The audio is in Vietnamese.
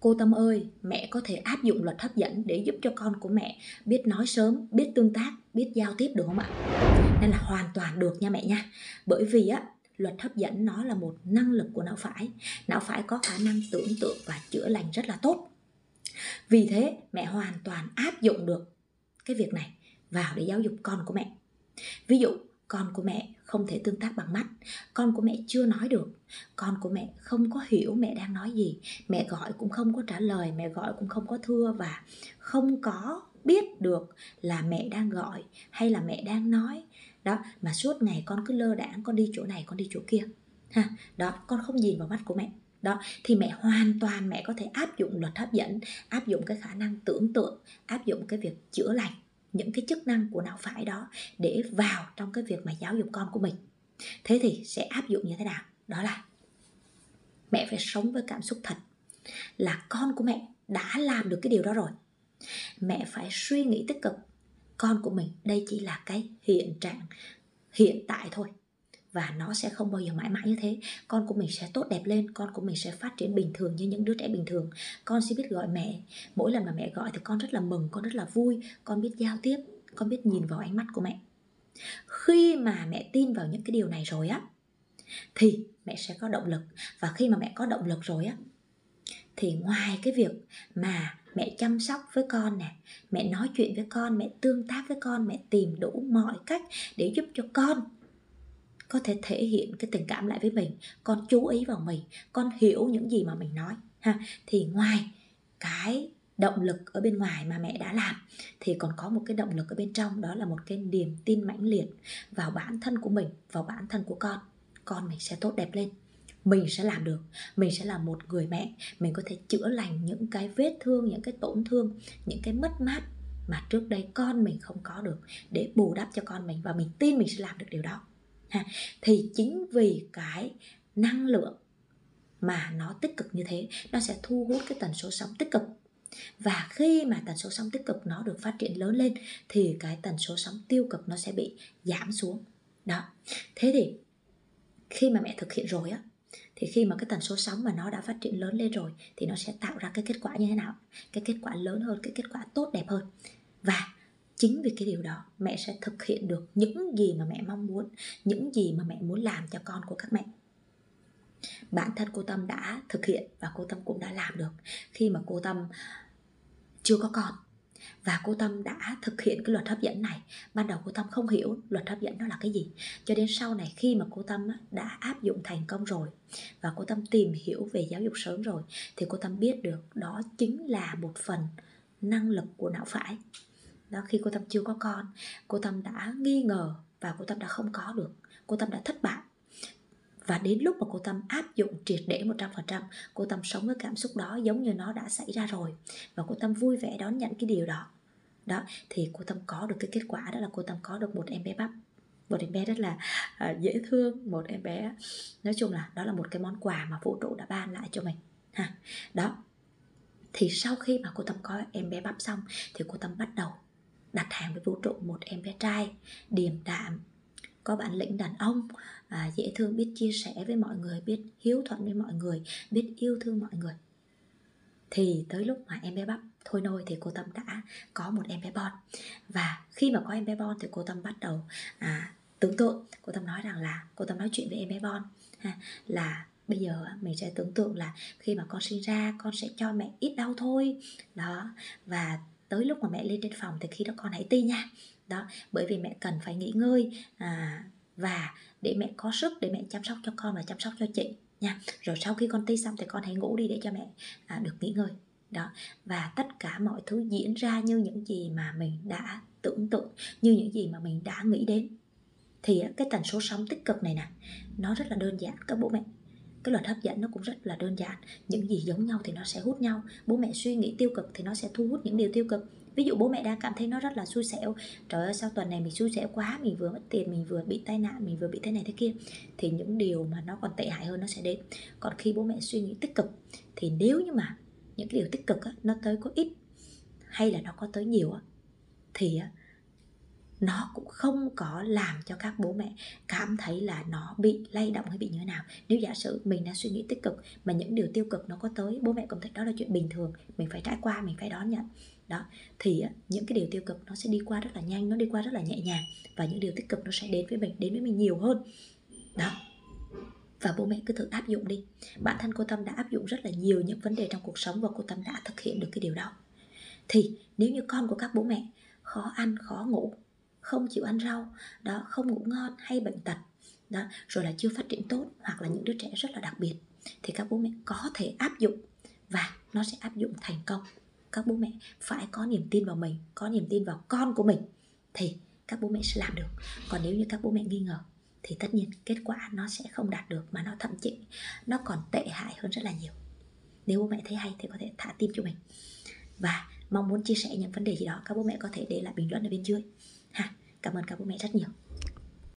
Cô Tâm ơi, mẹ có thể áp dụng luật hấp dẫn để giúp cho con của mẹ biết nói sớm, biết tương tác, biết giao tiếp được không ạ? Nên là hoàn toàn được nha mẹ nha. Bởi vì á, luật hấp dẫn nó là một năng lực của não phải. Não phải có khả năng tưởng tượng và chữa lành rất là tốt. Vì thế, mẹ hoàn toàn áp dụng được cái việc này vào để giáo dục con của mẹ. Ví dụ, con của mẹ không thể tương tác bằng mắt. Con của mẹ chưa nói được. Con của mẹ không có hiểu mẹ đang nói gì. Mẹ gọi cũng không có trả lời, mẹ gọi cũng không có thưa và không có biết được là mẹ đang gọi hay là mẹ đang nói. Đó, mà suốt ngày con cứ lơ đãng, con đi chỗ này, con đi chỗ kia. Ha, đó, con không nhìn vào mắt của mẹ. Đó, thì mẹ hoàn toàn mẹ có thể áp dụng luật hấp dẫn, áp dụng cái khả năng tưởng tượng, áp dụng cái việc chữa lành những cái chức năng của não phải đó để vào trong cái việc mà giáo dục con của mình. Thế thì sẽ áp dụng như thế nào? Đó là mẹ phải sống với cảm xúc thật là con của mẹ đã làm được cái điều đó rồi. Mẹ phải suy nghĩ tích cực. Con của mình đây chỉ là cái hiện trạng hiện tại thôi và nó sẽ không bao giờ mãi mãi như thế. Con của mình sẽ tốt đẹp lên, con của mình sẽ phát triển bình thường như những đứa trẻ bình thường. Con sẽ biết gọi mẹ. Mỗi lần mà mẹ gọi thì con rất là mừng, con rất là vui. Con biết giao tiếp, con biết nhìn vào ánh mắt của mẹ. Khi mà mẹ tin vào những cái điều này rồi á, thì mẹ sẽ có động lực. Và khi mà mẹ có động lực rồi á, thì ngoài cái việc mà mẹ chăm sóc với con nè, mẹ nói chuyện với con, mẹ tương tác với con, mẹ tìm đủ mọi cách để giúp cho con có thể thể hiện cái tình cảm lại với mình. Con chú ý vào mình, con hiểu những gì mà mình nói, ha. Thì ngoài cái động lực ở bên ngoài mà mẹ đã làm, thì còn có một cái động lực ở bên trong, đó là một cái niềm tin mãnh liệt vào bản thân của mình, vào bản thân của con. Con mình sẽ tốt đẹp lên, mình sẽ làm được, mình sẽ là một người mẹ. Mình có thể chữa lành những cái vết thương, những cái tổn thương, những cái mất mát mà trước đây con mình không có được để bù đắp cho con mình và mình tin mình sẽ làm được điều đó ha, thì chính vì cái năng lượng mà nó tích cực như thế, nó sẽ thu hút cái tần số sóng tích cực. Và khi mà tần số sóng tích cực nó được phát triển lớn lên, thì cái tần số sóng tiêu cực nó sẽ bị giảm xuống. Đó. Thế thì khi mà mẹ thực hiện rồi á, thì khi mà cái tần số sóng mà nó đã phát triển lớn lên rồi, thì nó sẽ tạo ra cái kết quả như thế nào? Cái kết quả lớn hơn, cái kết quả tốt đẹp hơn. Và chính vì cái điều đó, mẹ sẽ thực hiện được những gì mà mẹ mong muốn, những gì mà mẹ muốn làm cho con của các mẹ. Bản thân cô tâm đã thực hiện và cô tâm cũng đã làm được khi mà cô tâm chưa có con. Và cô tâm đã thực hiện cái luật hấp dẫn này. Ban đầu cô tâm không hiểu luật hấp dẫn nó là cái gì. Cho đến sau này khi mà cô tâm đã áp dụng thành công rồi và cô tâm tìm hiểu về giáo dục sớm rồi, thì cô tâm biết được đó chính là một phần năng lực của não phải đó khi cô tâm chưa có con cô tâm đã nghi ngờ và cô tâm đã không có được cô tâm đã thất bại và đến lúc mà cô tâm áp dụng triệt để 100% cô tâm sống với cảm xúc đó giống như nó đã xảy ra rồi và cô tâm vui vẻ đón nhận cái điều đó đó thì cô tâm có được cái kết quả đó là cô tâm có được một em bé bắp một em bé rất là uh, dễ thương một em bé nói chung là đó là một cái món quà mà vũ trụ đã ban lại cho mình ha đó thì sau khi mà cô tâm có em bé bắp xong thì cô tâm bắt đầu đặt hàng với vũ trụ một em bé trai điềm đạm. Có bản lĩnh đàn ông à, dễ thương biết chia sẻ với mọi người biết hiếu thuận với mọi người biết yêu thương mọi người. Thì tới lúc mà em bé bắp thôi nôi thì cô tâm đã có một em bé bon. Và khi mà có em bé bon thì cô tâm bắt đầu à, tưởng tượng. Cô tâm nói rằng là cô tâm nói chuyện với em bé bon ha, là bây giờ mình sẽ tưởng tượng là khi mà con sinh ra con sẽ cho mẹ ít đau thôi. Đó và tới lúc mà mẹ lên trên phòng thì khi đó con hãy ti nha. Đó bởi vì mẹ cần phải nghỉ ngơi à, và để mẹ có sức để mẹ chăm sóc cho con và chăm sóc cho chị nha. Rồi sau khi con ti xong thì con hãy ngủ đi để cho mẹ à, được nghỉ ngơi. Đó và tất cả mọi thứ diễn ra như những gì mà mình đã tưởng tượng như những gì mà mình đã nghĩ đến. Thì à, cái tần số sóng tích cực này nè nó rất là đơn giản các bố mẹ cái luật hấp dẫn nó cũng rất là đơn giản. Những gì giống nhau thì nó sẽ hút nhau. Bố mẹ suy nghĩ tiêu cực thì nó sẽ thu hút những điều tiêu cực. Ví dụ bố mẹ đang cảm thấy nó rất là xui xẻo. Trời ơi sao tuần này mình xui xẻo quá mình vừa mất tiền mình vừa bị tai nạn mình vừa bị thế này thế kia. Thì những điều mà nó còn tệ hại hơn nó sẽ đến. Còn khi bố mẹ suy nghĩ tích cực thì nếu như mà những cái điều tích cực á, nó tới có ít hay là nó có tới nhiều á, thì á, nó cũng không có làm cho các bố mẹ cảm thấy là nó bị lay động hay bị như thế nào. Nếu giả sử mình đã suy nghĩ tích cực mà những điều tiêu cực nó có tới, bố mẹ cũng thấy đó là chuyện bình thường, mình phải trải qua, mình phải đón nhận. Đó, thì những cái điều tiêu cực nó sẽ đi qua rất là nhanh, nó đi qua rất là nhẹ nhàng và những điều tích cực nó sẽ đến với mình, đến với mình nhiều hơn. Đó, và bố mẹ cứ thử áp dụng đi. Bản thân cô tâm đã áp dụng rất là nhiều những vấn đề trong cuộc sống và cô tâm đã thực hiện được cái điều đó. Thì nếu như con của các bố mẹ khó ăn, khó ngủ không chịu ăn rau, đó, không ngủ ngon hay bệnh tật, đó, rồi là chưa phát triển tốt hoặc là những đứa trẻ rất là đặc biệt, thì các bố mẹ có thể áp dụng và nó sẽ áp dụng thành công. Các bố mẹ phải có niềm tin vào mình, có niềm tin vào con của mình thì các bố mẹ sẽ làm được. Còn nếu như các bố mẹ nghi ngờ thì tất nhiên kết quả nó sẽ không đạt được mà nó thậm chí nó còn tệ hại hơn rất là nhiều. Nếu bố mẹ thấy hay thì có thể thả tim cho mình. Và mong muốn chia sẻ những vấn đề gì đó, các bố mẹ có thể để lại bình luận ở bên dưới cảm ơn các bố mẹ rất nhiều.